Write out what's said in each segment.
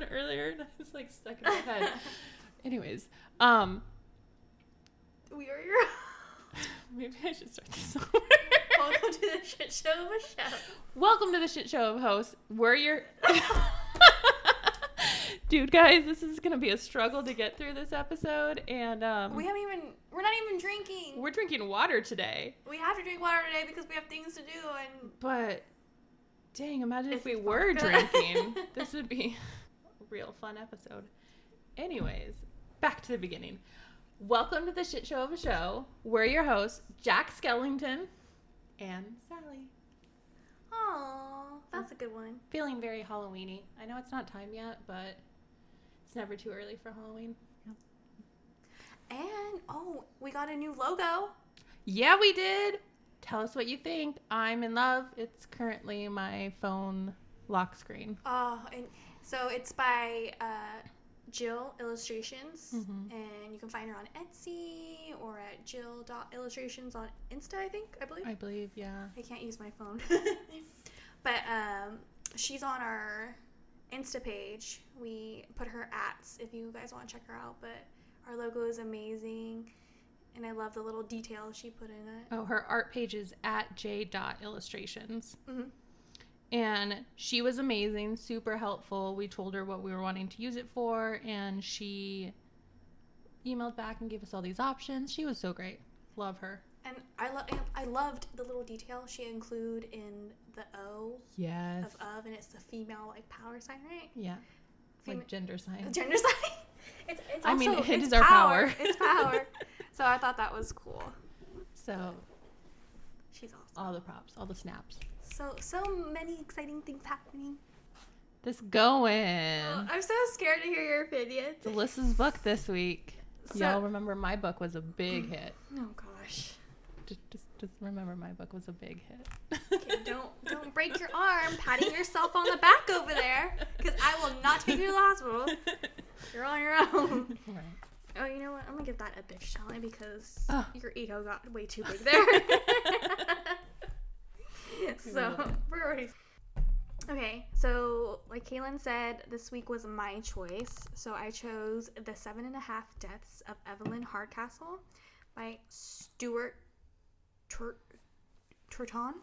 one earlier, and it's like stuck in my head. Anyways, um, we are your maybe I should start this over. Welcome to the shit show of a show. Welcome to the shit show of hosts. We're your. Dude, guys, this is gonna be a struggle to get through this episode, and um, We haven't even, we're not even drinking. we're drinking water today. we have to drink water today because we have things to do and But dang, imagine if It's we were drinking. this would be real fun episode. Anyways, back to the beginning. Welcome to the shit show of a show. We're your hosts, Jack Skellington and Sally. Oh, that's a good one. Feeling very Halloweeny. I know it's not time yet, but it's never too early for Halloween. And oh, we got a new logo. Yeah, we did. Tell us what you think. I'm in love. It's currently my phone lock screen. Oh, and so it's by uh, Jill Illustrations, Mhm. and you can find her on Etsy or at Jill.illustrations on Insta, I think, I believe. I believe, yeah. I can't use my phone. but um, she's on our Insta page. We put her ats if you guys want to check her out. But our logo is amazing. And I love the little details she put in it. Oh, her art page is at j.illustrations. Mhm. And she was amazing, super helpful. We told her what we were wanting to use it for, and she emailed back and gave us all these options. She was so great. Love her. And I, love I loved the little detail she include in the O Yes. of of, and it's the female like power sign, right? Yeah. Fema- Like gender sign. gender sign. It's, it's I mean, it's is our power. It's power. so I thought that was cool. So, She's awesome. all the props, all the snaps. So so many exciting things happening. This going. Oh, I'm so scared to hear your opinion. It's Alyssa's book this week. So- Y'all remember my book was a big mm. hit. Oh gosh. Just, just, just remember my book was a big hit. Okay, don't don't break your arm patting yourself on the back over there, because I will not take you to the hospital. You're on your own. Right. Oh, you know what? I'm gonna give that a bitch challenge because Oh. your ego got way too big there. so we're already. Okay, so like Kaylin said, this week was my choice. So I chose The Seven and a Half Deaths of Evelyn Hardcastle by Stuart Tur- Turton.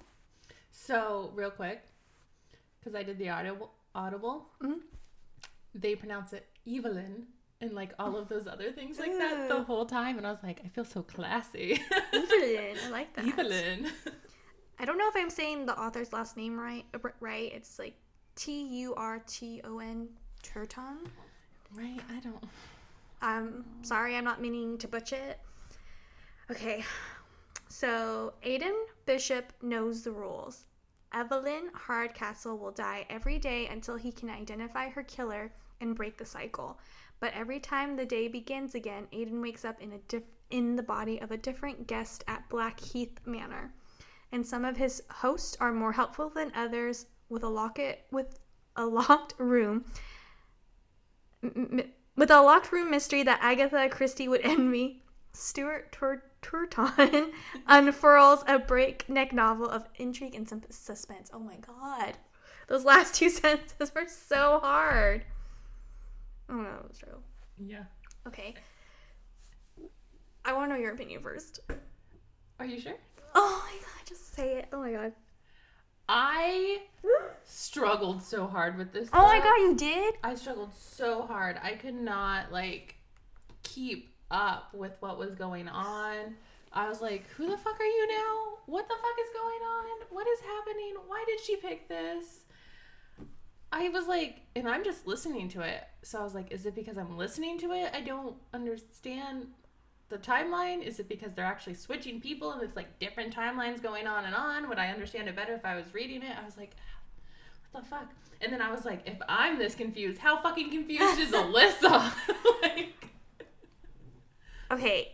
So, real quick, because I did the audible, audible, Mhm. they pronounce it Evelyn and like all of those other things like that the whole time, and I was like, I feel so classy. Evelyn, I like that. Evelyn. I don't know if I'm saying the author's last name right. Right? It's like T U R T O N Turton. right? I don't. I'm sorry, I'm not meaning to butcher it. Okay, so Aiden Bishop knows the rules. Evelyn Hardcastle will die every day until he can identify her killer and break the cycle. But every time the day begins again, Aiden wakes up in a diff- in the body of a different guest at Blackheath Manor. And some of his hosts are more helpful than others with a locket with a locked room m- with a locked room mystery that Agatha Christie would envy, Stuart Tur- Turton unfurls a breakneck novel of intrigue and suspense. Oh my god. Those last two sentences were so hard. Oh no, that was true. Yeah. Okay. I want to know your opinion first. Are you sure? Oh my god, just say it. Oh my god. I struggled so hard with this. Oh my god, you did? I struggled so hard. I could not like keep up with what was going on. I was like, who the fuck are you now? What the fuck is going on? What is happening? Why did she pick this? I was like, and I'm just listening to it. So I was like, is it because I'm listening to it? I don't understand the timeline. Is it because they're actually switching people and it's like different timelines going on and on? Would I understand it better if I was reading it? I was like, what the fuck? And then I was like, if I'm this confused, how fucking confused is Alyssa? like, Okay.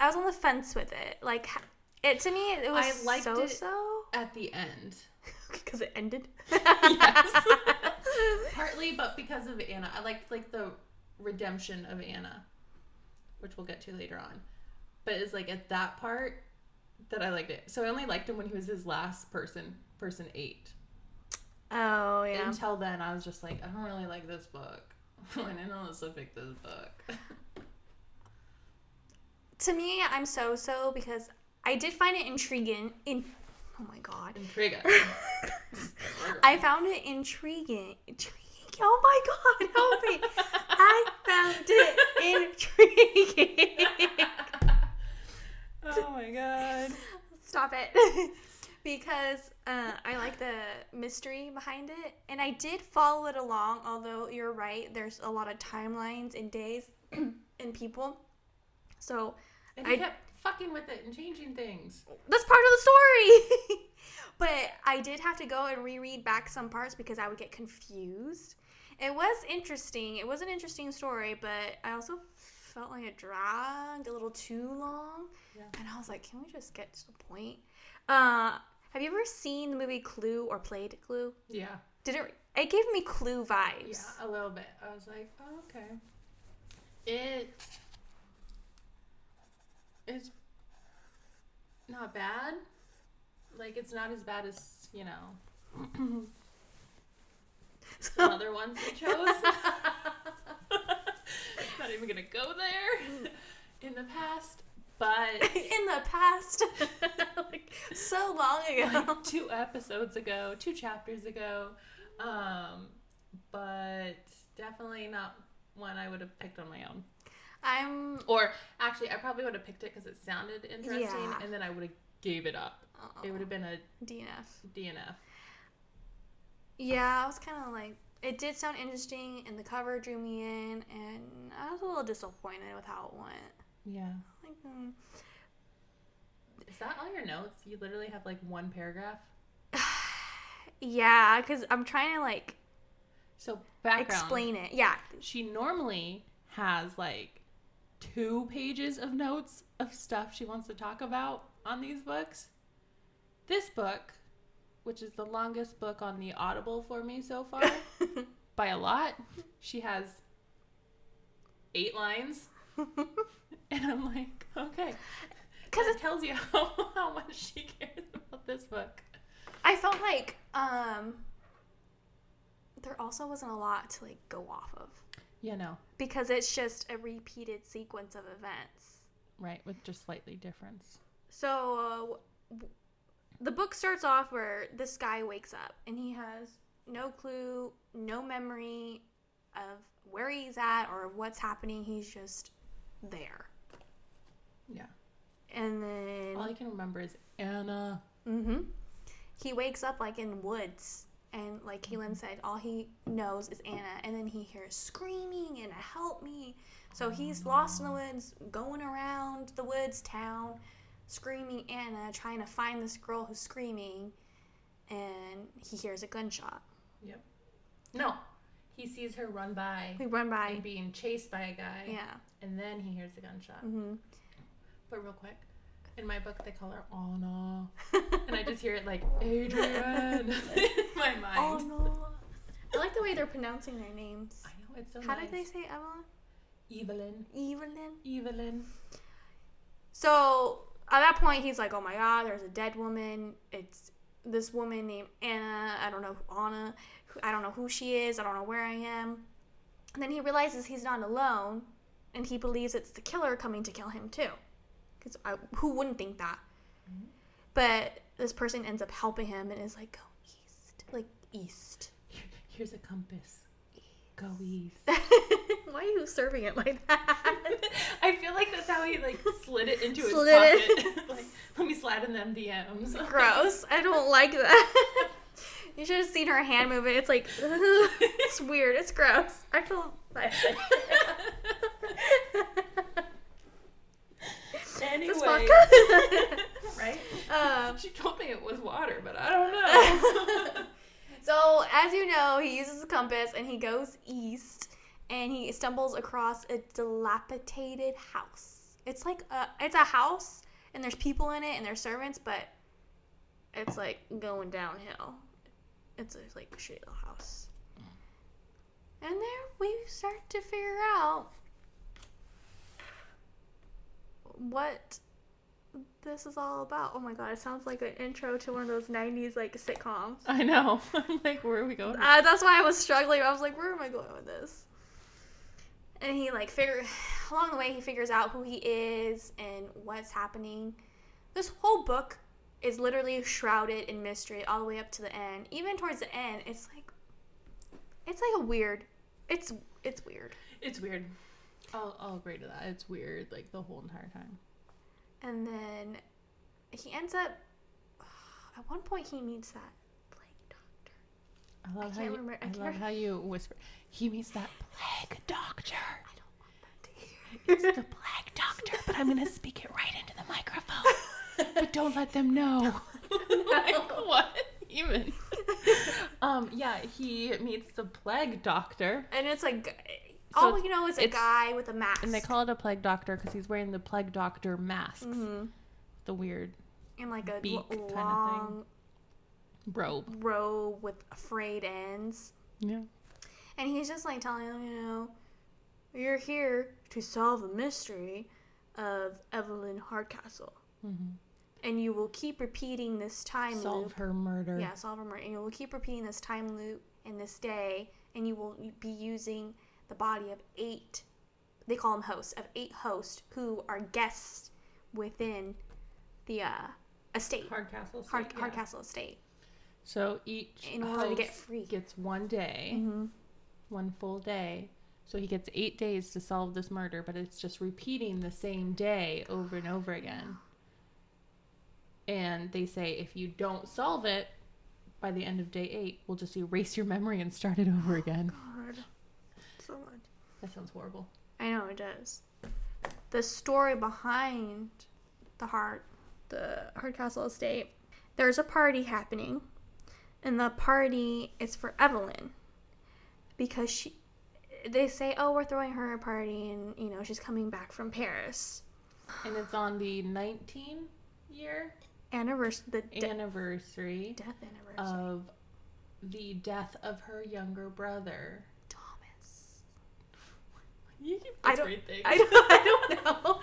I was on the fence with it. Like, it to me, it was I liked so it. so at the end. because it ended. Yes. Partly, but because of Anna. I liked like the redemption of Anna, which we'll get to later on. but it's like at that part that I liked it. So I only liked him when he was his last person, person eight. Oh yeah. Until then, I was just like, I don't really like this book. When I didn't to pick this book. to me, I'm so so because I did find it intriguing. In oh my god, Intriga. I found it intriguing. Intriguing. Oh my god, help me! I found it intriguing. oh my god. Stop it. because uh, I like the mystery behind it, and I did follow it along. Although you're right, there's a lot of timelines and days and people. So And I- kept fucking with it and changing things. that's part of the story. but I did have to go and reread back some parts because I would get confused. It was interesting. It was an interesting story, but I also felt like it dragged a little too long. Yeah. And I was like, can we just get to the point? Uh, have you ever seen the movie Clue or played Clue? Yeah. Did it? It gave me Clue vibes. Yeah, a little bit. I was like, oh, okay. It is not bad. Like, it's not as bad as, you know, some other ones we chose. not even gonna go there in the past, but In the past, like so long ago. like two episodes ago, two chapters ago. Um, but definitely not one I would have picked on my own. I'm. Or actually, I probably would have picked it because it sounded interesting, Yeah. and then I would have gave it up. It would have been a DNF. DNF. Yeah, I was kind of like, it did sound interesting, and the cover drew me in, and I was a little disappointed with how it went. Yeah. Like, hmm. Is that all your notes? You literally have like one paragraph. yeah, because I'm trying to like So background. explain it. Yeah, She normally has like two pages of notes of stuff she wants to talk about on these books. This book, which is the longest book on the Audible for me so far, by a lot, she has eight lines. And I'm like, okay. because it tells you how, how much she cares about this book. I felt like um there also wasn't a lot to like go off of You know, because it's just a repeated sequence of events. right, with just slightly difference. So uh, the book starts off where this guy wakes up and he has no clue, no memory of where he's at or what's happening. He's just there. Yeah. And then All I can remember is Anna. Mm-hmm. He wakes up like in woods, and like Keelan said, all he knows is Anna, and then he hears screaming and help me. So he's lost in the woods, going around the woods town, screaming Anna, trying to find this girl who's screaming, and he hears a gunshot. Yep. No, he sees her run by We run by, and being chased by a guy. yeah. And then he hears the gunshot. hmm But real quick, in my book they call her Anna, and I just hear it like Adrian in my mind. no! I like the way they're pronouncing their names. I know it's so How nice. did they say Evelyn? Evelyn. Evelyn. Evelyn. So at that point, he's like, "Oh my God, there's a dead woman. It's this woman named Anna. I don't know Anna. I don't know who she is. I don't know where I am." And then he realizes he's not alone, and he believes it's the killer coming to kill him too. Because who wouldn't think that? Mm-hmm. But this person ends up helping him and is like, "Go east, like east." Here- Here's a compass. Go east. Why are you serving it like that? I feel like that's how he like slid it into his Slid it. pocket. like, let me slide in them DMs. Gross. I don't like that. you should have seen her hand moving. It's like it's weird. It's gross. I feel anyway, right? um, She told me it was water, but I don't know. So as you know, he uses a compass and he goes east, and he stumbles across a dilapidated house. It's like a it's a house, and there's people in it and there's servants, but it's like going downhill. It's a, like a shitty little house. Mm. And there we start to figure out what this is all about. Oh my god, it sounds like an intro to one of those 90s like sitcoms. I know. I'm like, where are we going? Uh, that's why I was struggling. I was like, where am I going with this? And he like figure along the way he figures out who he is and what's happening. This whole book is literally shrouded in mystery all the way up to the end. Even towards the end, it's like it's like a weird. It's it's weird. It's weird. I'll, I'll agree to that. It's weird, like the whole entire time. And then he ends up. At one point, he meets that plague doctor. I love how can't you, remember- I I, love how you whisper. He meets that plague doctor. I don't want that to hear. It's the plague doctor, but I'm gonna speak it right into the microphone. but don't let them know. like what even? um, yeah, he meets the plague doctor, And it's like, So all you know is a guy with a mask. and they call it a plague doctor because he's wearing the plague doctor masks, Mhm. the weird and like a beak l- kinda thing. long robe. robe with frayed ends. Yeah. And he's just like telling them, you know, you're here to solve the mystery of Evelyn Hardcastle. Mm-hmm. And you will keep repeating this time Solve loop. her murder. Yeah, solve her murder. And you will keep repeating this time loop in this day, and you will be using the body of eight, they call them hosts, of eight hosts who are guests within the uh, estate, Hardcastle. Hard, State, yeah. Hardcastle estate. So each In order to get free. gets one day, Mm-hmm. one full day. So he gets eight days to solve this murder, but it's just repeating the same day over and over again. And they say if you don't solve it by the end of day eight, we'll just erase your memory and start it over again. God, so much. That sounds horrible. I know it does. The story behind the heart, the Hardcastle estate, there's a party happening, and the party is for Evelyn because she. They say, "Oh, we're throwing her a party, and you know she's coming back from Paris." And it's on the 19 year Anniversary, the de- anniversary death anniversary. of the death of her younger brother. Thomas. You can I don't- things. I don't, I don't know.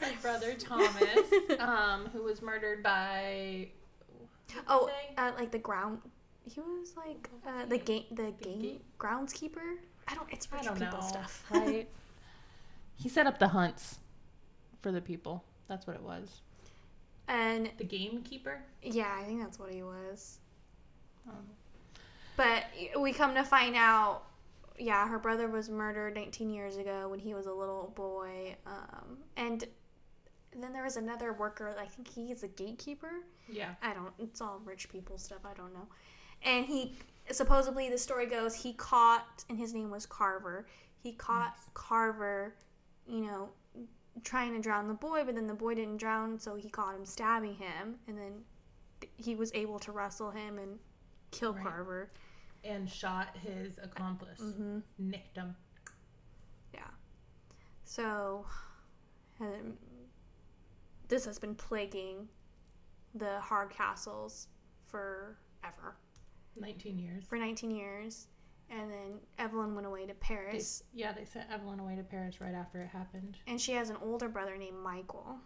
her brother Thomas, um, who was murdered by. Oh, uh, like the ground. He was like was uh, the game, the The game gate- groundskeeper. I don't. It's I rich don't people know. stuff. Right? he set up the hunts for the people. That's what it was. and The gamekeeper. yeah, I think that's what he was. Um, But we come to find out, yeah, her brother was murdered 19 years ago when he was a little boy. Um, and then there was another worker. I think he's a gatekeeper. yeah. I don't. It's all rich people stuff. I don't know. And he supposedly the story goes he caught and his name was Carver. He caught Nice. Carver, you know, trying to drown the boy, but then the boy didn't drown, so he caught him stabbing him, and then he was able to wrestle him and kill Right. Carver. And shot his accomplice. Mm-hmm. Nicked him. Yeah. So, um, this has been plaguing the Hardcastles forever. 19 years. for 19 years. And then Evelyn went away to They, Paris. yeah, they sent Evelyn away to Paris right after it happened. And she has an older brother named Michael.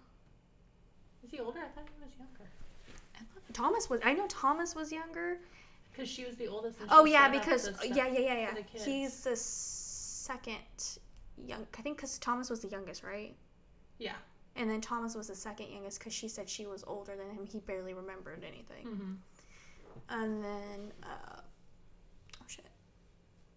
Is he older? I thought he was younger. Thomas was, I know Thomas was younger. Because she was the oldest. And Oh, yeah, because, yeah, yeah, yeah, yeah. the. He's the second young, I think because Thomas was the youngest, right? Yeah. And then Thomas was the second youngest because she said she was older than him. He barely remembered anything. Mm-hmm. And then, uh, oh shit.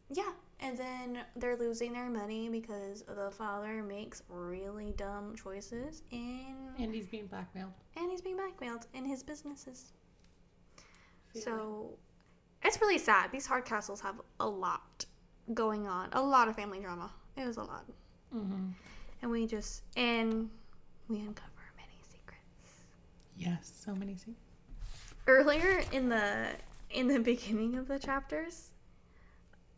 Yeah. And then they're losing their money because the father makes really dumb choices and And he's being blackmailed. and he's being blackmailed in his businesses. Feeling. So it's really sad. These Hardcastles have a lot going on, a lot of family drama. It was a lot, Mm-hmm. and we just and we uncover many secrets. Yes, so many secrets. Earlier in the in the beginning of the chapters,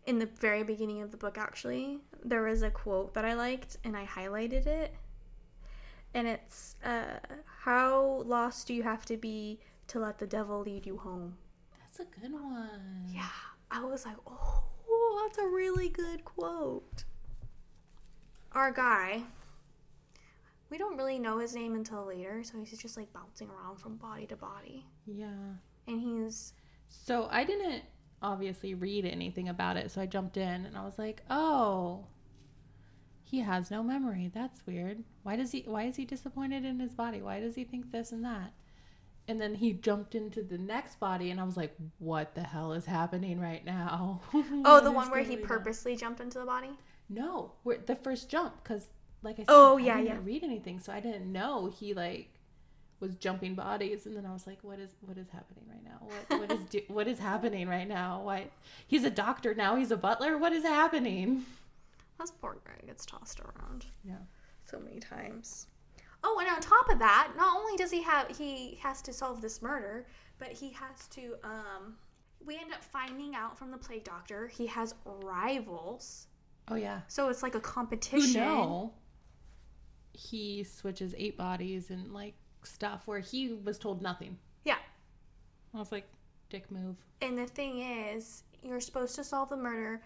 in the very beginning of the book, actually, there was a quote that I liked, and I highlighted it. And it's, uh, "How lost do you have to be to let the devil lead you home?" That's a good one. Yeah, I was like, oh, that's a really good quote. Our guy, we don't really know his name until later, so he's just like bouncing around from body to body. Yeah. And he's So I didn't obviously read anything about it, so I jumped in and I was like, "Oh, he has no memory. That's weird. Why does he why is he disappointed in his body? Why does he think this and that?" And then he jumped into the next body and I was like, "What the hell is happening right now?" Oh, the one where he going on? purposely jumped into the body? No, the first jump cuz like I said, Oh, I yeah, didn't yeah. read anything, so I didn't know he like was jumping bodies and then I was like what is what is happening right now? What what is do, what is happening right now? Why he's a doctor now, he's a butler. What is happening? This poor guy gets tossed around Yeah. so many times. Oh, and on top of that, not only does he have he has to solve this murder, but he has to um we end up finding out from the plague doctor he has rivals. Oh yeah. So it's like a competition. Who know? He switches eight bodies and like stuff where he was told nothing. Yeah. I was like, dick move. And the thing is, you're supposed to solve the murder,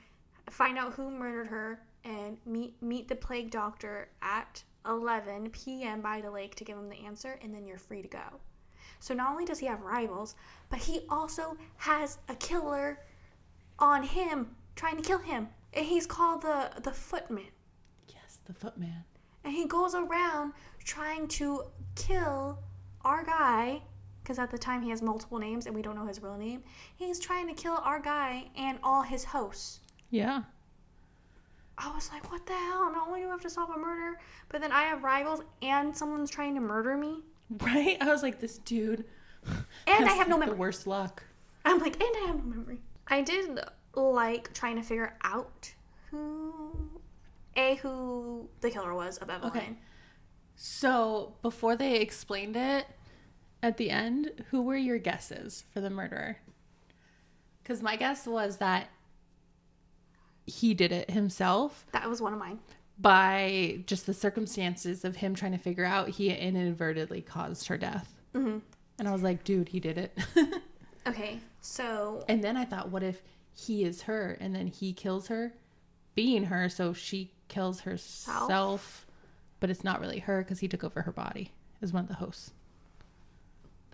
find out who murdered her, and meet meet the plague doctor at 11 p.m. by the lake to give him the answer, and then you're free to go. So not only does he have rivals, but he also has a killer on him trying to kill him. And he's called the the Footman. Yes, the footman. And he goes around trying to kill our guy because at the time he has multiple names and we don't know his real name. He's trying to kill our guy and all his hosts. Yeah. I was like, what the hell? Not only do I have to solve a murder, but then I have rivals and someone's trying to murder me. Right? I was like, this dude. And I have no the memory. worst luck. I'm like, and I have no memory. I did like trying to figure out who, A, who the killer was of Evelyn. Okay. So before they explained it at the end, who were your guesses for the murderer? Because my guess was that he did it himself That was one of mine. by just the circumstances of him trying to figure out he inadvertently caused her death. hmm And I was like, dude, he did it. Okay, so and then I thought, what if he is her and then he kills her, being her, so she kills herself, but it's not really her because he took over her body as one of the hosts.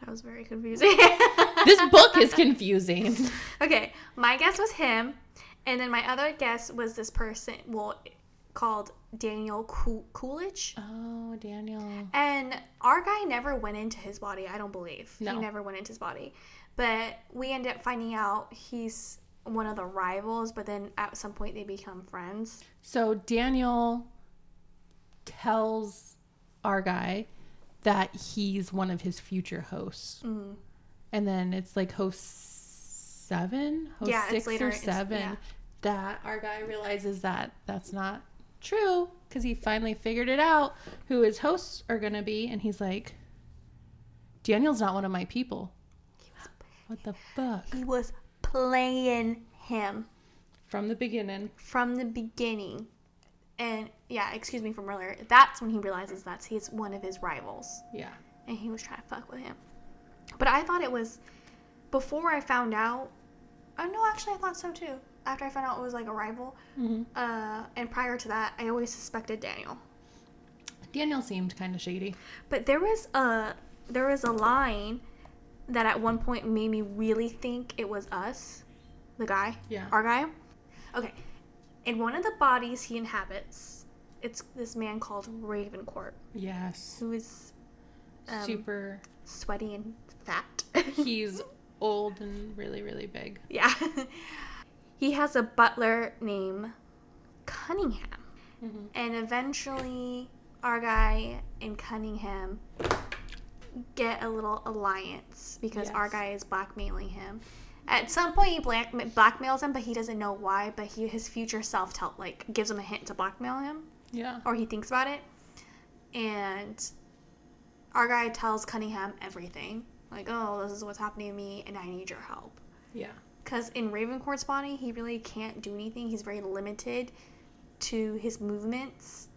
that was very confusing. this book is confusing. okay, my guess was him, and then my other guess was this person, well, called Daniel Cool- Coolidge. Oh, Daniel. And our guy never went into his body, I don't believe. No. He never went into his body. But we end up finding out he's one of the rivals, but then at some point they become friends. So Daniel tells our guy that he's one of his future hosts. Mm. And then it's like host seven, host Yeah, six later, or seven, yeah. that our guy realizes that that's not true because he finally figured it out who his hosts are going to be. And he's like, Daniel's not one of my people. Was, What the fuck? he was playing him From the beginning. from the beginning. And yeah, excuse me from earlier. That's when he realizes that's he's one of his rivals. Yeah. and he was trying to fuck with him. But I thought it was before I found out. Oh no, actually I thought so too. After I found out it was like a rival, hmm uh, and prior to that, I always suspected Daniel. Daniel seemed kind of shady. But there was a there was a line that at one point made me really think it was us, the guy, Yeah. our guy. Okay, in one of the bodies he inhabits, it's this man called Ravencourt, Yes. who is um, Super. sweaty and fat. He's old and really, really big. Yeah. he has a butler named Cunningham. Mm-hmm. And eventually, our guy and Cunningham get a little alliance because our Yes. guy is blackmailing him. At some point, he black- blackmails him, but he doesn't know why. But he, his future self, tell like gives him a hint to blackmail him, Yeah. or he thinks about it. And our guy tells Cunningham everything, like, "Oh, this is what's happening to me, and I need your help." Yeah. because in Ravencourt's body, he really can't do anything. He's very limited to his movements.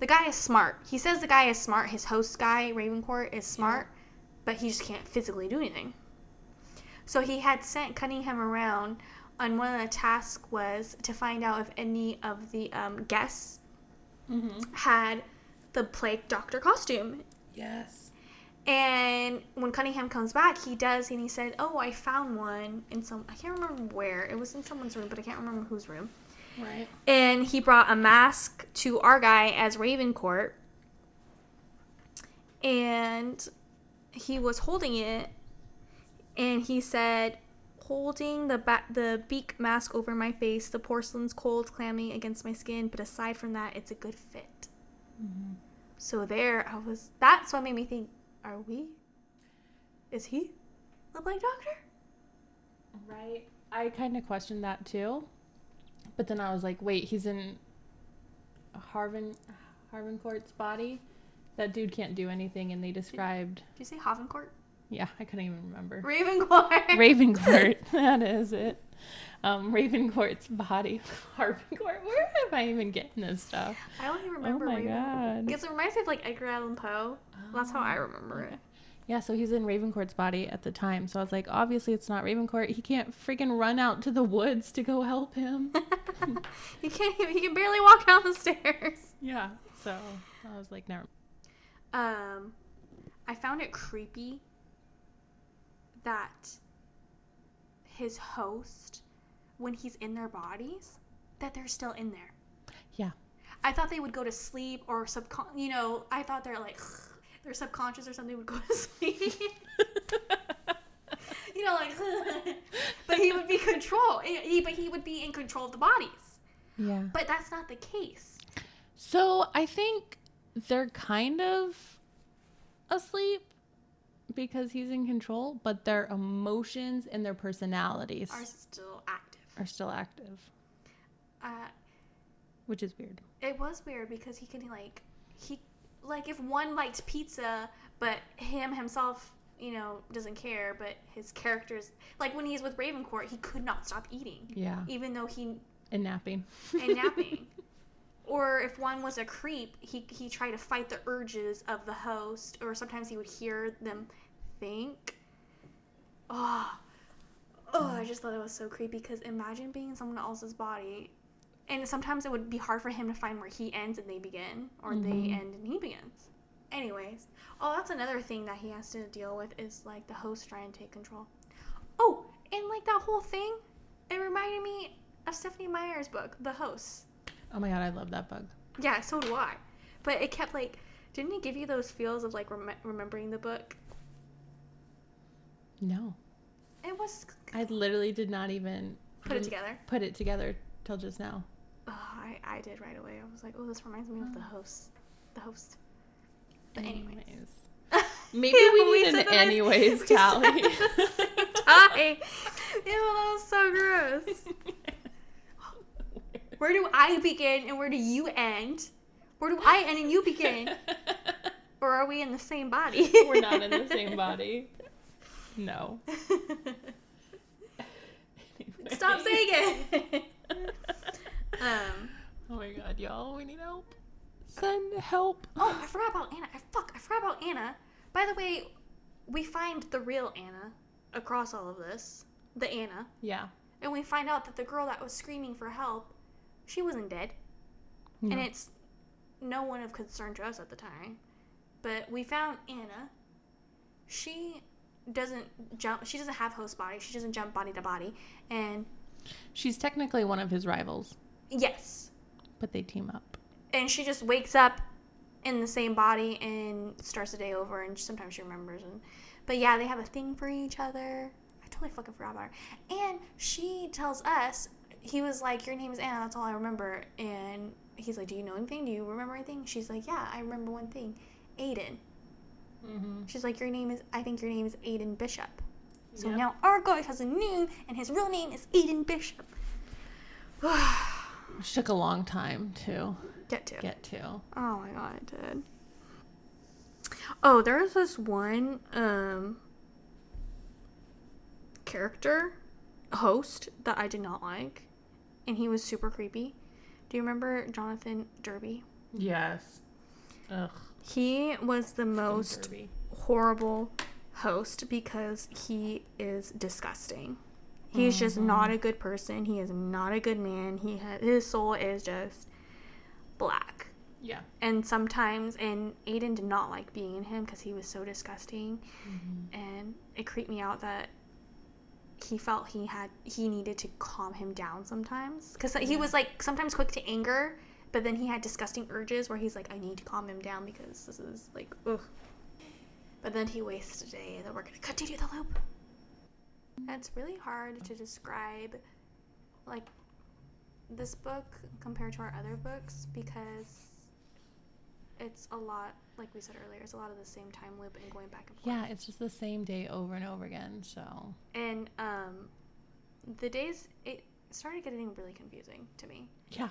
The guy is smart. He says the guy is smart. His host guy, Ravencourt, is smart, but he just can't physically do anything. So he had sent Cunningham around, and one of the tasks was to find out if any of the um, guests Mm-hmm. had the plague doctor costume. Yes. And when Cunningham comes back, he does, and he said, "Oh, I found one in some. I can't remember where. It was in someone's room, but I can't remember whose room." Right. And he brought a mask to our guy as Ravencourt, and he was holding it, and he said, "Holding the ba- the beak mask over my face, the porcelain's cold, clammy against my skin, but aside from that, it's a good fit." Mhm. So there, I was. That's what made me think: Are we? Is he the Plague Doctor? Right. I kind of questioned that too. But then I was like, wait, he's in Harvin Harvincourt's body. That dude can't do anything and they described Did you say Havencourt? Yeah, I couldn't even remember. Ravencourt. Ravencourt. that is it. Um, Ravencourt's body. Harvincourt. Where am I even getting this stuff? I don't even remember. oh my Raven- god. Because it reminds me of like Edgar Allan Poe. That's how I remember it. Yeah, so he's in Ravencourt's body at the time. So I was like, obviously it's not Ravencourt. He can't freaking run out to the woods to go help him. he can't. Even, he can barely walk down the stairs. yeah. So I was like, never. Um, I found it creepy that his host, when he's in their bodies, that they're still in there. Yeah. I thought they would go to sleep or subcon. You know, I thought they're like their subconscious or something would go to sleep. you know, like. but he would be control. He, but he would be in control of the bodies. Yeah. But that's not the case. So I think they're kind of asleep because he's in control, but their emotions and their personalities Are still active. are still active, Uh, which is weird. It was weird because he can like he like if one liked pizza, but him himself, you know, doesn't care, but his characters like when he's with Ravencourt, he could not stop eating, Yeah. even though he And napping. and napping. or if one was a creep, he he tried to fight the urges of the host, or sometimes he would hear them think. Oh, oh! I just thought it was so creepy because imagine being in someone else's body, and sometimes it would be hard for him to find where he ends and they begin, or they Mhm. end and he begins. Anyways, oh, that's another thing that he has to deal with is like the host trying to take control. Oh, and like that whole thing, it reminded me of Stephenie Meyer's book, The Host. Oh my god, I love that book. Yeah, so do I. But it kept like, didn't it give you those feels of like rem- remembering the book? No. It was I literally did not even put it together. Put it together till just now. Oh, I, I did right away. I was like, oh, this reminds me of the host. The host. But anyways. Maybe Yeah, we need said an anyways we tally. it at the same time. Ew, that was so gross. Where do I begin and where do you end? Where do I end and you begin? Or are we in the same body? We're not in the same body. No. Stop saying it. um. Oh my god, y'all, we need help. Send help. Oh, I forgot about Anna. I fuck. I forgot about Anna. By the way, we find the real Anna across all of this. The Anna. Yeah. And we find out that the girl that was screaming for help, she wasn't dead. No. And it's no one of concern to us at the time. But we found Anna. She doesn't jump. She doesn't have host body. She doesn't jump body to body. And She's technically one of his rivals, yes, but they team up. and she just wakes up in the same body and starts the day over. And sometimes she remembers. And but yeah, they have a thing for each other. I totally fucking forgot about her. And she tells us he was like, "Your name is Anna. That's all I remember." And he's like, "Do you know anything? Do you remember anything?" She's like, "Yeah, I remember one thing, Aiden." Mm-hmm. She's like, "Your name is. I think your name is Aiden Bishop." So Yep. now our guy has a name, and his real name is Aiden Bishop. Which took a long time to Get to. get to. Oh my god, it did. Oh, there was this one um character host that I did not like, and he was super creepy. Do you remember Jonathan Derby? Yes. Ugh. He was the most horrible host because he is disgusting. He's just not a good person. He is not a good man. He ha- his soul is just black. Yeah. And sometimes, and Aiden did not like being in him because he was so disgusting. Mm-hmm. And it creeped me out that he felt he had, he needed to calm him down sometimes. Because he Yeah. was like sometimes quick to anger, but then he had disgusting urges where he's like, I need to calm him down because this is like, ugh. But then he wastes a day that we're going to continue the loop. It's really hard to describe, like, this book compared to our other books because it's a lot, like we said earlier, it's a lot of the same time loop and going back and forth. Yeah, it's just the same day over and over again. So And um, the days, it started getting really confusing to me yeah,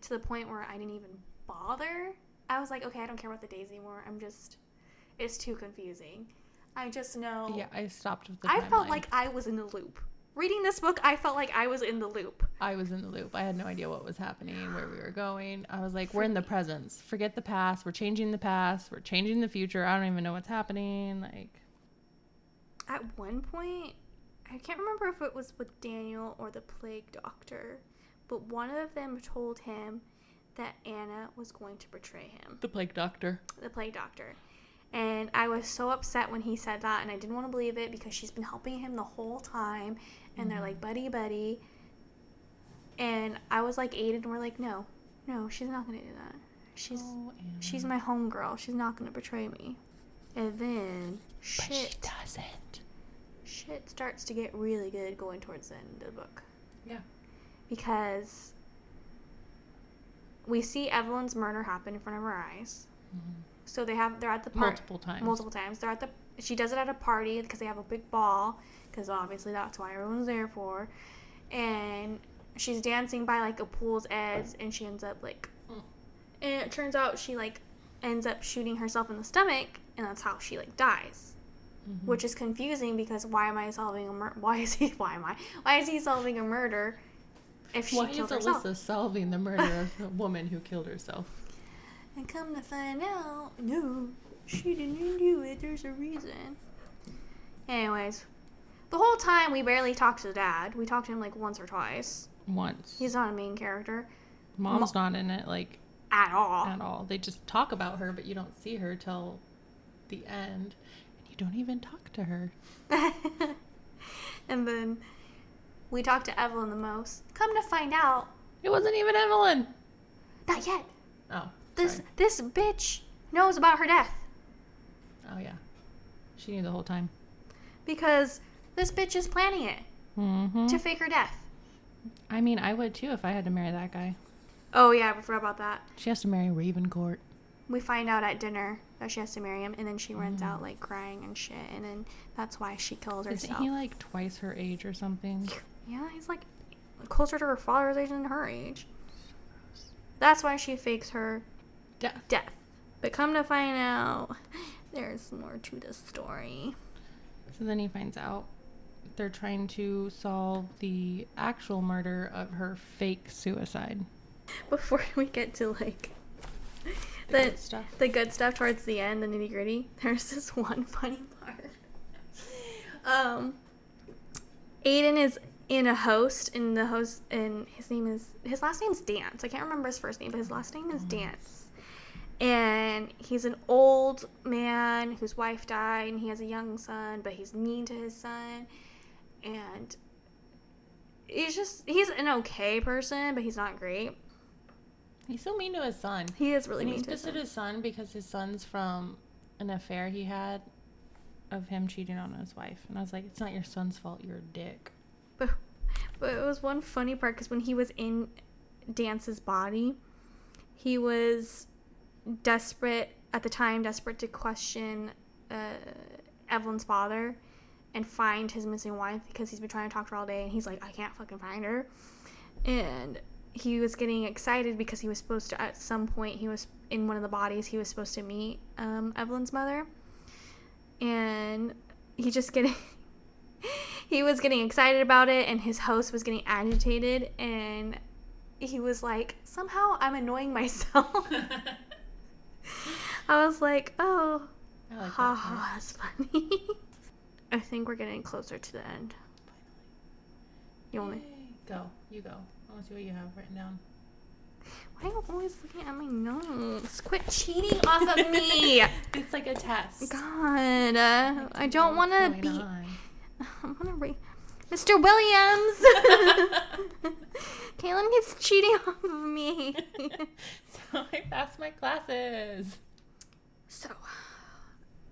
to the point where I didn't even bother. I was like, okay, I don't care about the days anymore. I'm just, it's too confusing. I just know. yeah. I stopped with the. I felt like I was in the loop. Reading this book, I felt like I was in the loop. I was in the loop. I had no idea what was happening, where we were going. I was like, we're in the presence. Forget the past. We're changing the past. We're changing the future. I don't even know what's happening. Like, At one point, I can't remember if it was with Daniel or the plague doctor, but one of them told him that Anna was going to betray him. the plague doctor. the plague doctor. And I was so upset when he said that, and I didn't want to believe it because she's been helping him the whole time, and they're like mm-hmm. buddy buddy. And I was like Aiden, we're like, no, no, she's not gonna do that. She's Oh, she's my homegirl. She's not gonna betray me. And then But she shit, doesn't. shit starts to get really good going towards the end of the book Yeah. because we see Evelyn's murder happen in front of our eyes. Mm-hmm. So they have they're at the park Multiple times. multiple times. They're at the she does it at a party because they have a big ball because obviously that's why everyone's there for, and she's dancing by like a pool's edge and she ends up like, and it turns out she like ends up shooting herself in the stomach and that's how she like dies. Mhm. Which is confusing because why am I solving a mur- why is he why am I why is he solving a murder if she Why is Alyssa herself? solving the murder of a woman who killed herself? And come to find out, no, she didn't do it. There's a reason. Anyways, the whole time we barely talked to dad. We talked to him like once or twice. Once. He's not a main character Mom's not in it, like, at all. at all. They just talk about her, but you don't see her till the end. And you don't even talk to her. and then we talked to Evelyn the most. Come to find out, It wasn't even Evelyn. not yet. Oh. This this bitch knows about her death Oh, yeah. She knew the whole time. because this bitch is planning it Mm-hmm. to fake her death. I mean, I would too if I had to marry that guy. Oh yeah, I forgot about that. She has to marry Ravencourt. we find out at dinner that she has to marry him, and then she runs Mm. out like crying and shit, and then that's why she kills herself. Isn't he like twice her age or something? yeah, he's like closer to her father's age than her age. That's why she fakes her Death. death. But come to find out, there's more to the story. So then he finds out they're trying to solve the actual murder of her fake suicide. Before we get to like The the good stuff. the good stuff towards the end, the nitty gritty. There's this one funny part. Um, Aiden is in a host, and the host, and his name is his last name's Dance. I can't remember his first name, but his last name is Dance. And he's an old man whose wife died, and he has a young son, but he's mean to his son, and he's just he's an okay person, but he's not great. He's so mean to his son. He is really And mean he's to his pissed at son. his son because his son's from an affair he had of him cheating on his wife. And I was like, it's not your son's fault. You're a dick. But, but it was one funny part because when he was in Dance's body, he was desperate at the time, desperate to question uh, Evelyn's father and find his missing wife because he's been trying to talk to her all day and he's like, I can't fucking find her. And he was getting excited because he was supposed to, at some point, he was in one of the bodies, he was supposed to meet um, Evelyn's mother. And he just getting he was getting excited about it and his host was getting agitated and he was like somehow i'm annoying myself i was like oh I like ha that ha that's funny i think we're getting closer to the end you want me Go. You go. I want to see what you have written down. Why are you always looking at my nose? Quit cheating off of me. It's like a test. God, uh, I don't want to be. I want to re. Mr. Williams. Kaylin keeps cheating off of me. so I passed my classes. so,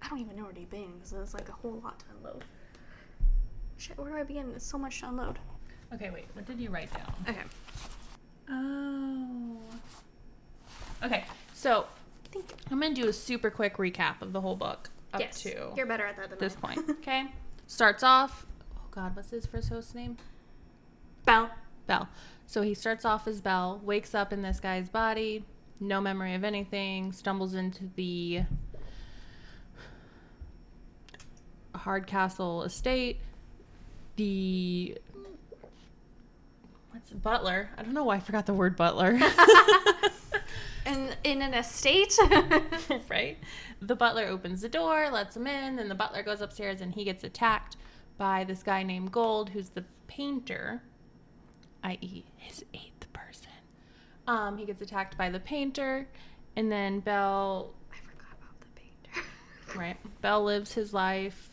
I don't even know where to begin because there's like a whole lot to unload. Shit, where do I begin? There's so much to unload. Okay, wait. What did you write down? Okay. Oh. Okay, so. I'm gonna do a super quick recap of the whole book up yes, to you're better at that than this I. point. Okay, starts off. God, what's his first host name? Bell. Bell. So he starts off as Bell, wakes up in this guy's body, no memory of anything, stumbles into the Hardcastle estate. The what's it, butler? I don't know why I forgot the word butler. And in an estate. right? The butler opens the door, lets him in, then the butler goes upstairs and he gets attacked by this guy named Gold, who's the painter, i.e., his eighth person. Um, he gets attacked by the painter, and then Bell, I forgot about the painter. right? Bell lives his life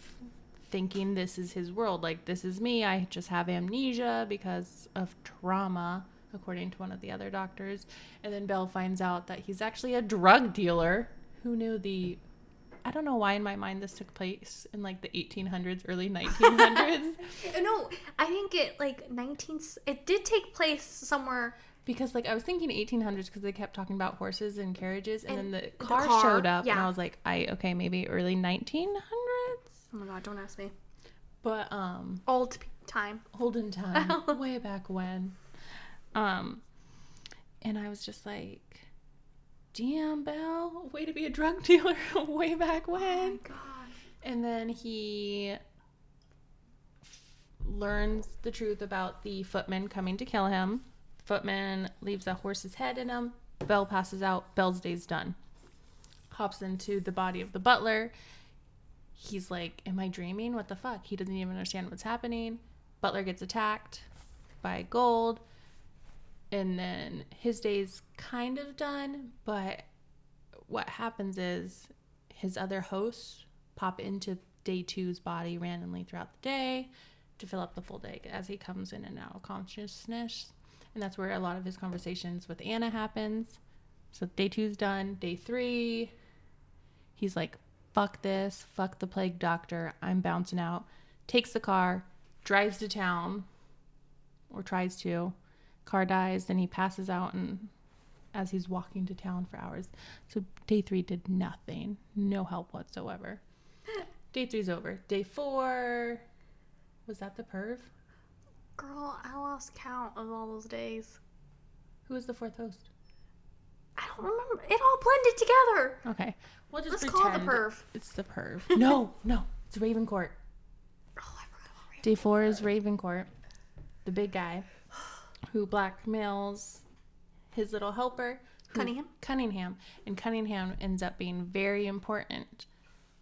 thinking this is his world. Like, this is me. I just have amnesia because of trauma, according to one of the other doctors. And then Bell finds out that he's actually a drug dealer. Who knew the. I don't know why in my mind this took place in like the 1800s, early 1900s. no, I think it like 19. It did take place somewhere. because like I was thinking 1800s because they kept talking about horses and carriages, and, And then the the car, car, showed up, and. I was like, I okay, maybe early 1900s, Oh my god! Don't ask me. but um, Old time. olden time, way back when. Um, and I was just like, damn, Bell, way to be a drug dealer way back oh when. God. And then he learns the truth about the footman coming to kill him. Footman leaves a horse's head in him. Bell passes out. Bell's day's done. Hops into the body of the butler. He's like, Am I dreaming? What the fuck? He doesn't even understand what's happening. Butler gets attacked by Gold. And then his day's kind of done, but what happens is his other hosts pop into day two's body randomly throughout the day to fill up the full day as he comes in and out of consciousness. And that's where a lot of his conversations with Anna happens. So day two's done. Day three, he's like, fuck this, fuck the plague doctor, I'm bouncing out. Takes the car, drives to town, or tries to. Car dies, then he passes out and as he's walking to town for hours. So day three did nothing, no help whatsoever. Day three's over. Day four, was that the perv? Girl, I lost count of all those days. Who was the fourth host? I don't remember. It all blended together. Okay, we'll just Let's call it the perv. It's the perv. no, no, it's Ravencourt. Oh, I forgot Ray. Day four is Ravencourt, the big guy who blackmails his little helper, who- Cunningham? Cunningham, and Cunningham ends up being very important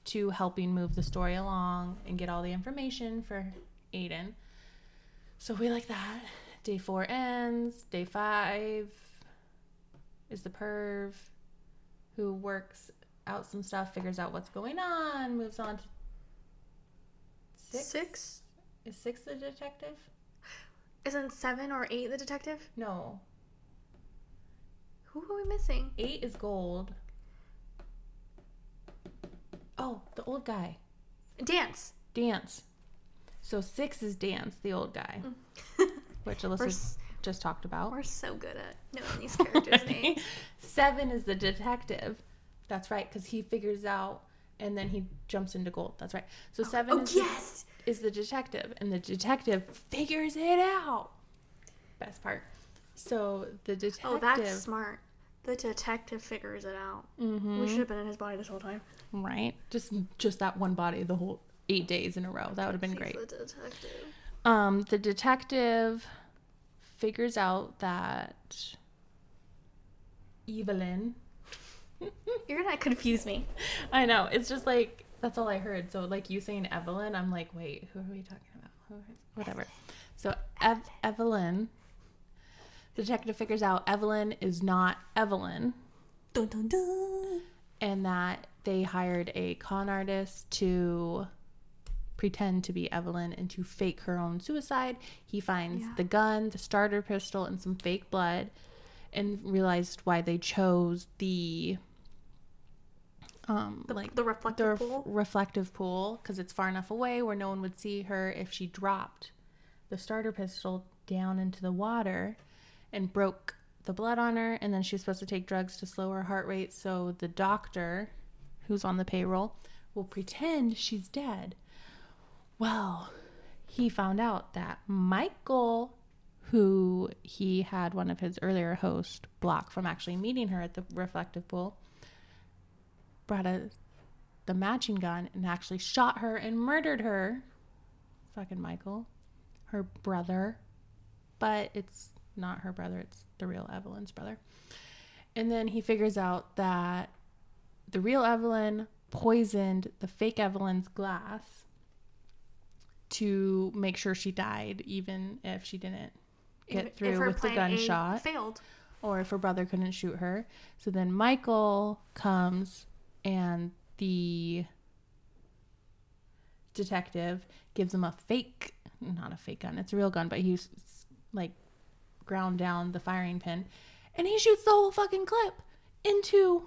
to helping move the story along and get all the information for Aiden. So we like that. Day four ends. Day five is the perv who works out some stuff, figures out what's going on, moves on to six. Six? Is six the detective? Isn't seven or eight the detective? No. Who are we missing? Eight is gold. Oh, the old guy. Dance. Dance. So six is Dance, the old guy, mm. which We're, Alyssa s- just talked about. we're so good at knowing these characters' names. Seven is the detective. That's right, because he figures out and then he jumps into gold. That's right. So oh, seven Oh, is, Oh yes! Is the detective, and the detective figures it out. Best part. So the detective. Oh, that's smart. The detective figures it out. Mhm. We should have been in his body this whole time. Right. Just just that one body the whole eight days in a row. That would have been great. The detective. Um, the detective figures out that Evelyn. You're gonna confuse me. I know. It's just like that's all I heard. So like you saying Evelyn, I'm like, wait, who are we talking about? Who whatever. So Ev- Evelyn The detective figures out Evelyn is not Evelyn Dun, dun, dun. and that they hired a con artist to pretend to be Evelyn and to fake her own suicide. He finds Yeah. the gun, the starter pistol, and some fake blood and realized why they chose the um like The reflective the pool. reflective pool because it's far enough away where no one would see her if she dropped the starter pistol down into the water and broke the blood on her. And then she was supposed to take drugs to slow her heart rate. So the doctor who's on the payroll will pretend she's dead. Well he found out that michael who he had one of his earlier hosts block from actually meeting her at the reflective pool brought a the matching gun and actually shot her and murdered her. Fucking Michael, her brother, but it's not her brother, it's the real Evelyn's brother. And then he figures out that the real Evelyn poisoned the fake Evelyn's glass to make sure she died, even if she didn't get If- if through her with the plan A gunshot failed. or if her brother couldn't shoot her. So then Michael comes and the detective gives him a fake, not a fake gun, it's a real gun, but he's like ground down the firing pin and he shoots the whole fucking clip into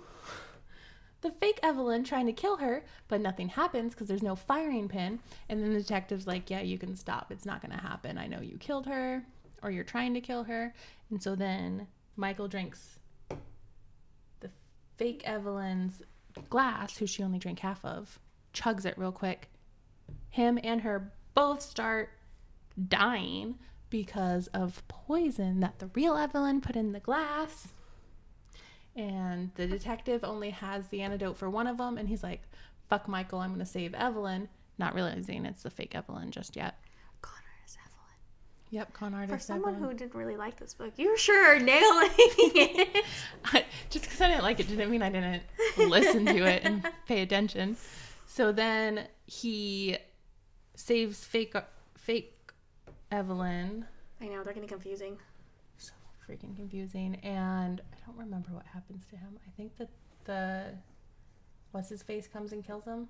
the fake Evelyn trying to kill her, but nothing happens because there's no firing pin. And then the detective's like, Yeah, you can stop. It's not going to happen. I know you killed her or you're trying to kill her. And so then Michael drinks the fake Evelyn's glass, who she only drank half of, chugs it real quick. Him and her both start dying because of poison that the real Evelyn put in the glass. And the detective only has the antidote for one of them, and he's like, fuck Michael, I'm to save Evelyn, not realizing it's the fake Evelyn just yet. Connor is Evelyn. Yep, con artist. For someone who didn't really like this book, you sure are nailing it. just because I didn't like it didn't mean I didn't listen to it and pay attention. So then he saves fake fake Evelyn. I know they're getting confusing. So freaking confusing, and I don't remember what happens to him. I think that the what's his face comes and kills him.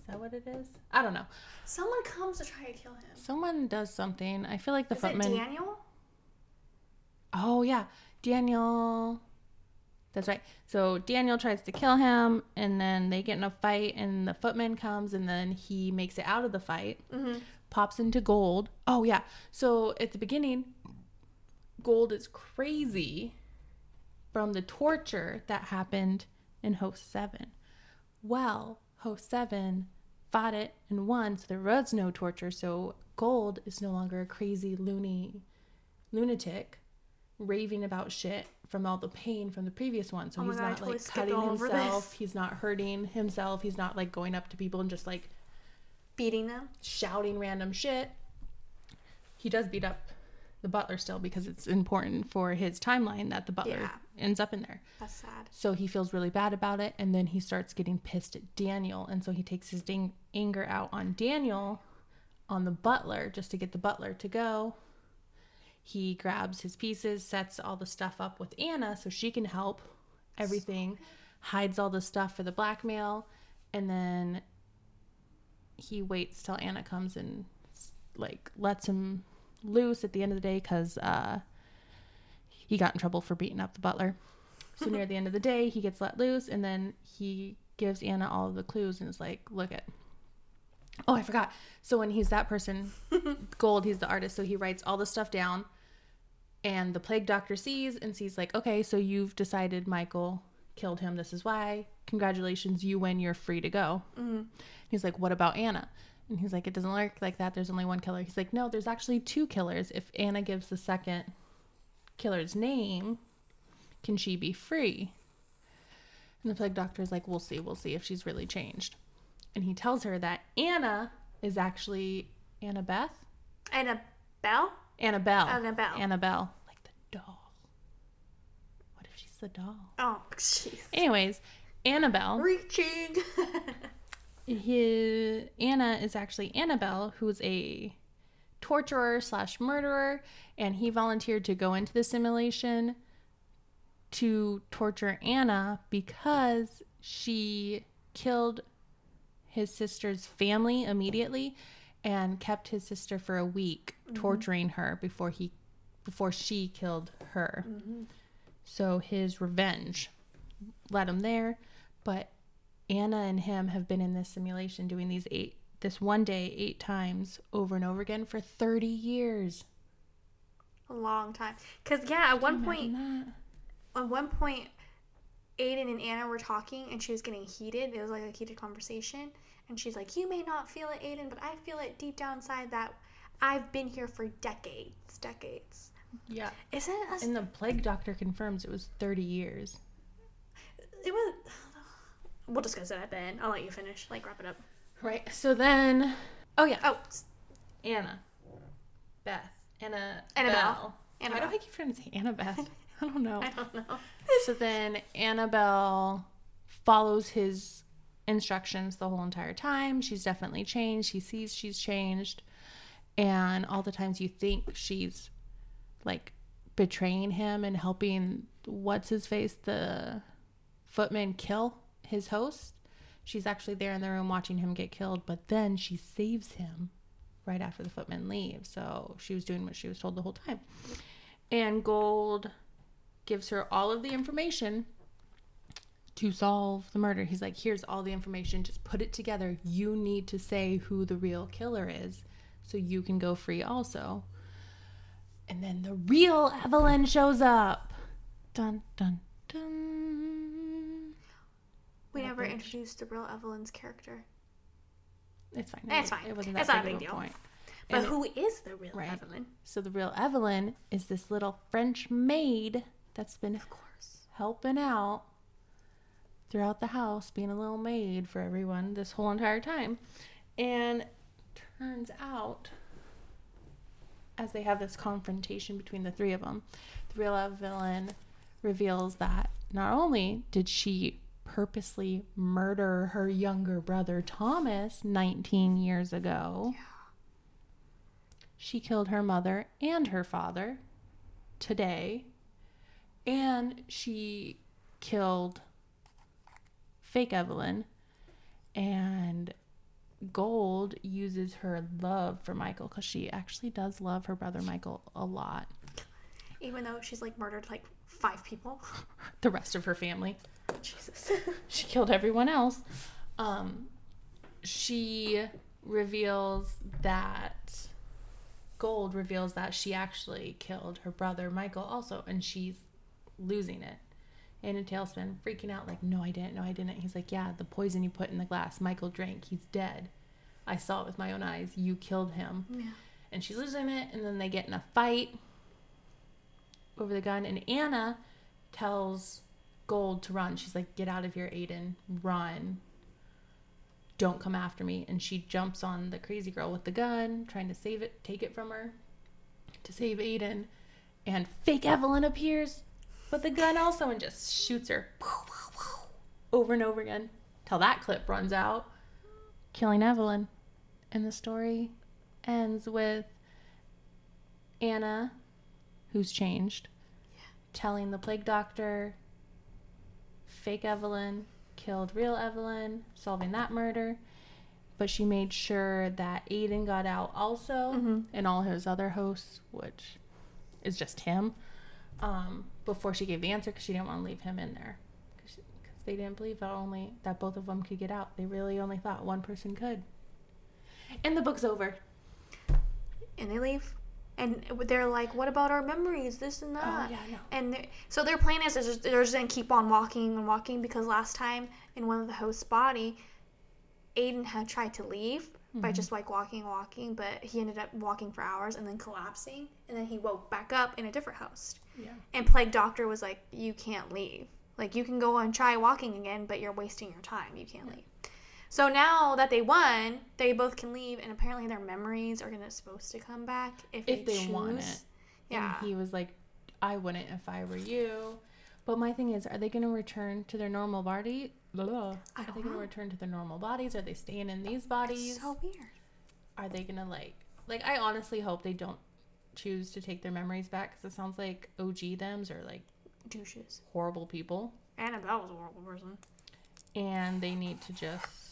Is that what it is? I don't know. Someone comes to try to kill him. Someone does something. I feel like the footman. Is it. Daniel? Oh yeah, Daniel. That's right. So Daniel tries to kill him, and then they get in a fight, and the footman comes, and then he makes it out of the fight, Mm-hmm. pops into Gold. Oh yeah. So at the beginning, Gold is crazy from the torture that happened in Host Seven. Well, Host Seven fought it and won, so there was no torture. So Gold is no longer a crazy loony lunatic raving about shit from all the pain from the previous one. So Oh he's God, not totally like cutting himself. He's not hurting himself. He's not like going up to people and just like Beating them. shouting random shit. He does beat up the butler still because it's important for his timeline that the butler Yeah. ends up in there. That's sad. So he feels really bad about it, and then he starts getting pissed at Daniel, and so he takes his ding- anger out on Daniel, on the butler, just to get the butler to go. He grabs his pieces, sets all the stuff up with Anna so she can help everything, hides all the stuff for the blackmail, and then he waits till Anna comes and like lets him loose at the end of the day because uh, he got in trouble for beating up the butler. So near the end of the day, he gets let loose, and then he gives Anna all of the clues and is like, "Look at." Oh, I forgot. So when he's that person, Gold, he's the artist, so he writes all the stuff down, and the plague doctor sees and sees like, "Okay, so you've decided Michael killed him. This is why. Congratulations, you win. You're free to go." He's like, "What about Anna?" And he's like, "It doesn't work like that. There's only one killer." He's like, "No, there's actually two killers. If Anna gives the second killer's name." can she be free? And the plague doctor is like, we'll see, we'll see if she's really changed. And he tells her that Anna is actually Annabeth? Annabelle? Annabelle. Annabelle. Annabelle. Like the doll. What if she's the doll? Oh, jeez. Anyways, Annabelle, Reaching. his, Anna is actually Annabelle, who's a torturer slash murderer, and he volunteered to go into the simulation to torture Anna because she killed his sister's family immediately and kept his sister for a week mm-hmm. torturing her before he before she killed her. Mm-hmm. So his revenge led him there, but Anna and him have been in this simulation doing these eight this one day eight times over and over again for 30 years. A long time. Cause yeah, at one point, that. at one point, Aiden and Anna were talking, and she was getting heated. It was like a heated conversation, and she's like, "You may not feel it, Aiden, but I feel it deep down inside that I've been here for decades, decades." Yeah. Isn't it? A, And the plague doctor confirms it was 30 years. it was. We'll discuss it at the end. I'll let you finish. Like wrap it up. Right. So then oh yeah, Oh, s- Anna. Beth. Anna Annabelle. Bell. Why do. I keep trying to say Annabeth? I don't know. I don't know. So then Annabelle follows his instructions the whole entire time. She's definitely changed. He sees she's changed. And all the times you think she's like betraying him and helping what's his face, the footman kill his host. She's actually there in the room watching him get killed, but then she saves him right after the footman leaves. So she was doing what she was told the whole time. And Gold gives her all of the information to solve the murder. He's like, here's all the information, just put it together. You need to say who the real killer is so you can go free also. And then the real Evelyn shows up. Dun dun dun. Never introduced the real Evelyn's character. It's fine. It's fine. It wasn't that It's not big a of big a deal. point. But And it- who is the real Right. Evelyn? So the real Evelyn is this little French maid that's been Of course. helping out throughout the house, being a little maid for everyone this whole entire time. And turns out, as they have this confrontation between the three of them, the real Evelyn reveals that not only did she purposely murder her younger brother Thomas 19 years ago, she killed her mother and her father today and she killed fake Evelyn and Gold uses her love for Michael because she actually does love her brother Michael a lot. Even though she's like murdered like five people. The rest of her family. Jesus. She killed everyone else. Um, she reveals that Gold reveals that she actually killed her brother Michael also, and she's losing it. In a tailspin, freaking out, like, no, I didn't, no, I didn't. He's like, yeah, the poison you put in the glass, Michael drank, he's dead. I saw it with my own eyes. You killed him. yeah. and she's losing it and then they get in a fight over the gun and anna tells gold to run. She's like get out of here aiden. Run. Don't come after me. And she jumps on the crazy girl with the gun trying to save it take it from her to save aiden. And fake evelyn appears with the gun also and just shoots her over and over again till that clip runs out killing evelyn. And the story ends with Anna, who's changed, telling the plague doctor fake Evelyn killed real Evelyn, solving that murder. But she made sure that Aiden got out also, and all his other hosts, which is just him, um, before she gave the answer because she didn't want to leave him in there. Because they didn't believe that only that both of them could get out. They really only thought one person could. And the book's over. And they leave. And they're like, what about our memories? This and that. Oh, yeah, know. And they're- so their plan is, is just, they're just to keep on walking and walking because last time in one of the host's body, Aiden had tried to leave Mm-hmm. by just like walking and walking, but he ended up walking for hours and then collapsing. And then he woke back up in a different host. Yeah. And Plague Doctor was like, you can't leave. Like, you can go and try walking again, but you're wasting your time. You can't leave. So now that they won, they both can leave, and apparently their memories are gonna supposed to come back if, If they, they want it. Yeah. And he was like, I wouldn't if I were you. But my thing is, are they going to return to their normal body? Blah, blah. I Are they going to know. return to their normal bodies? Are they staying in these bodies? so weird. Are they going to like like I honestly hope they don't choose to take their memories back because it sounds like OG them's are like Douches. horrible people, Annabelle was a horrible person. and they need to just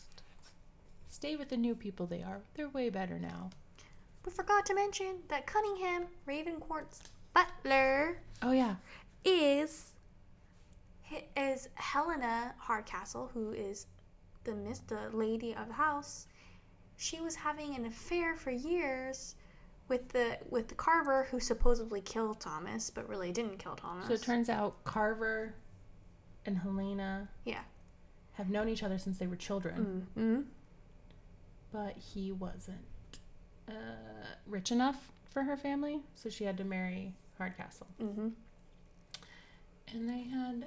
stay with the new people they are. They're way better now. We forgot to mention that Cunningham Ravencourt's butler Oh yeah, is is Helena Hardcastle, who is the miss the lady of the house. She was having an affair for years with the with the Carver, who supposedly killed Thomas, but really didn't kill Thomas. so it turns out Carver and Helena yeah. have known each other since they were children, Mm-hmm. But he wasn't uh, rich enough for her family, so she had to marry Hardcastle, Mm-hmm. and they had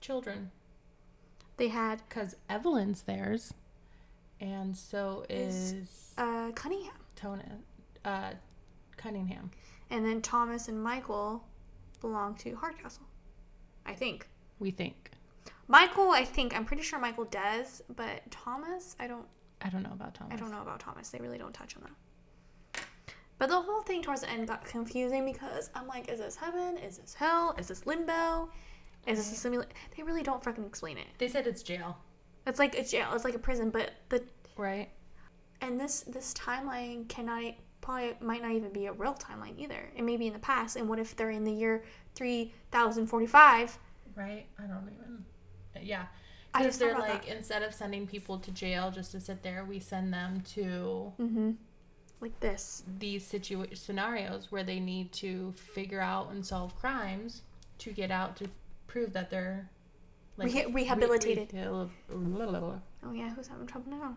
children. They had because Evelyn's theirs, and so Is- is, uh, Cunningham, Tona, uh, Cunningham. and then Thomas and Michael belong to Hardcastle. I think. We think. Michael, I think I'm pretty sure Michael does, but Thomas, I don't I don't know about Thomas. I don't know about Thomas. They really don't touch on that. But the whole thing towards the end got confusing because I'm like, is this heaven? Is this hell? Is this limbo? Is this a simulation? They really don't fucking explain it. They said it's jail, It's like a jail. It's like a prison. But the right? and this this timeline cannot probably might not even be a real timeline either. It may be in the past. And what if they're in the year three thousand forty five? Right? I don't even. Yeah. I Because just they're like, that. instead of sending people to jail just to sit there, we send them to Mm-hmm. Like this. these situa- scenarios where they need to figure out and solve crimes to get out to prove that they're Reha- rehabilitated. rehabilitated. Oh yeah, who's having trouble now?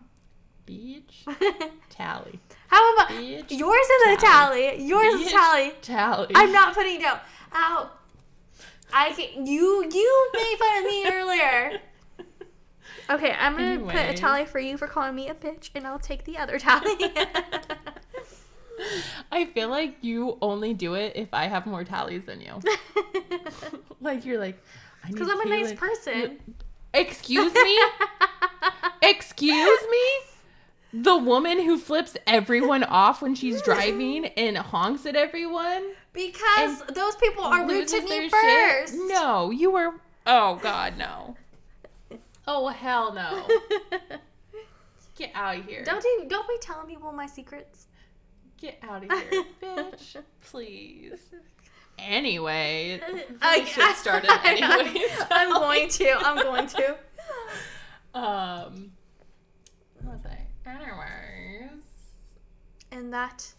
Beach tally. How about Bitch. yours is a tally? Yours is a tally. Tally. I'm not putting down. Ow. I can you you made fun of me earlier. Okay, I'm gonna put a tally for you for calling me a bitch, and I'll take the other tally. I feel like you only do it if I have more tallies than you. like you're like, Because I'm a nice Kaylin- person. Excuse me? Excuse me? The woman who flips everyone off when she's driving and honks at everyone Because those people are rude to me first. shit? No, you were. Oh God, no. Oh hell no. Get out of here. Don't don't be telling people my secrets. Get out of here, bitch. Please. Anyway, I- should started anyways. I'm going to. I'm going to. Um, what was I? Anyways, And that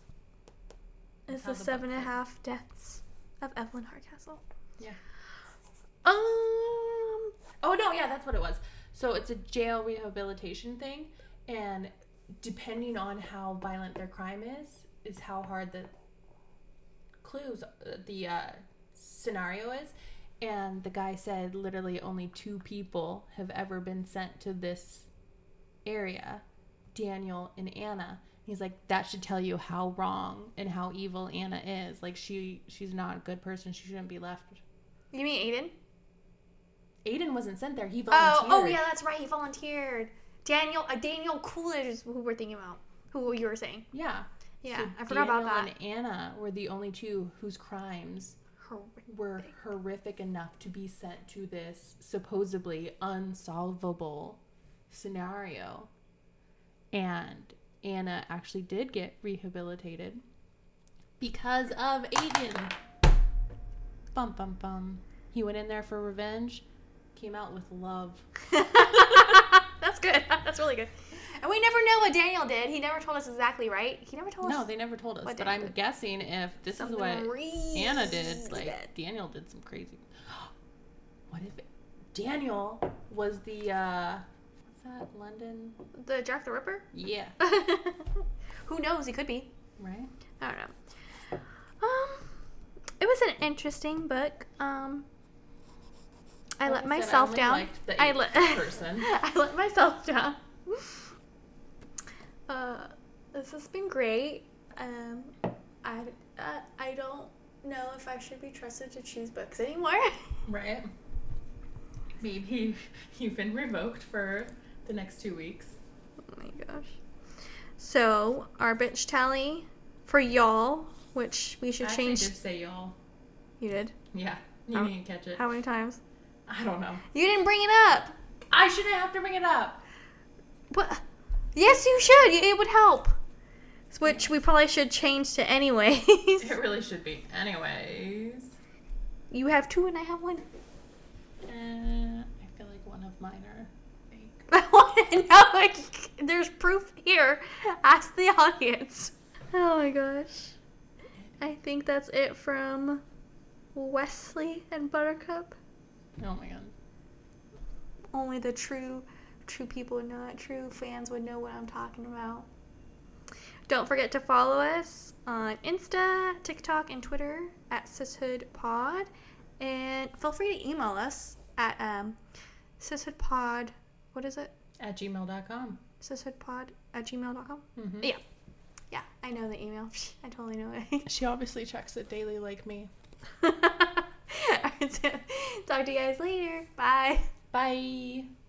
is the the seven and a half deaths of Evelyn Hardcastle. Yeah. Um. oh no, yeah, that's what it was. So it's a jail rehabilitation thing, and depending on how violent their crime is, is how hard the clues, the uh, scenario is. And the guy said literally only two people have ever been sent to this area Daniel and Anna. He's like, that should tell you how wrong and how evil Anna is. Like, she she's not a good person. She shouldn't be left. You mean Aiden? Aiden wasn't sent there. He Oh, volunteered. oh yeah, that's right. He volunteered. Daniel, uh, Daniel Coleridge is who we're thinking about. Who you were saying? Yeah. Yeah, So I forgot about Daniel that. And Anna were the only two whose crimes were horrific enough to be sent to this supposedly unsolvable scenario. And Anna actually did get rehabilitated because of Aiden. Bum bum bum. He went in there for revenge, came out with love. That's good. That's really good. And we never know what Daniel did. He never told us exactly, right? He never told us. No, they never told us. But Daniel I'm did. guessing if this something is what really Anna did, like bad. Daniel did some crazy. What if Daniel was the uh what's that London? the Jack the Ripper. Yeah, Who knows? He could be. right. I don't know. Um, it was an interesting book. Um, I Like let I said, myself only down. liked the I let person. I let myself down. Uh, this has been great. Um, I uh, I don't know if I should be trusted to choose books anymore. Right. Maybe you've been revoked for the next two weeks. oh my gosh. So our bitch tally for y'all, which we should I change. did say y'all. You did. Yeah, you How- didn't catch it. How many times? I don't know. You didn't bring it up. I shouldn't have to bring it up. What? Yes, you should. It would help. Which we probably should change to anyways. It really should be. Anyways, you have two and I have one. uh, I feel like one of mine are fake. I want to know. Like, there's proof here. Ask the audience. Oh my gosh. I think that's it from Wesley and Buttercup. Oh my god. Only the true, true people would know that. True fans would know what I'm talking about. Don't forget to follow us on Insta, TikTok, and Twitter at SishoodPod. And feel free to email us at um, SishoodPod. What is it? At gmail.com. SishoodPod at gmail.com. Mm-hmm. Yeah. Yeah, I know the email. I totally know it. She obviously checks it daily like me. Talk to you guys later. Bye. Bye.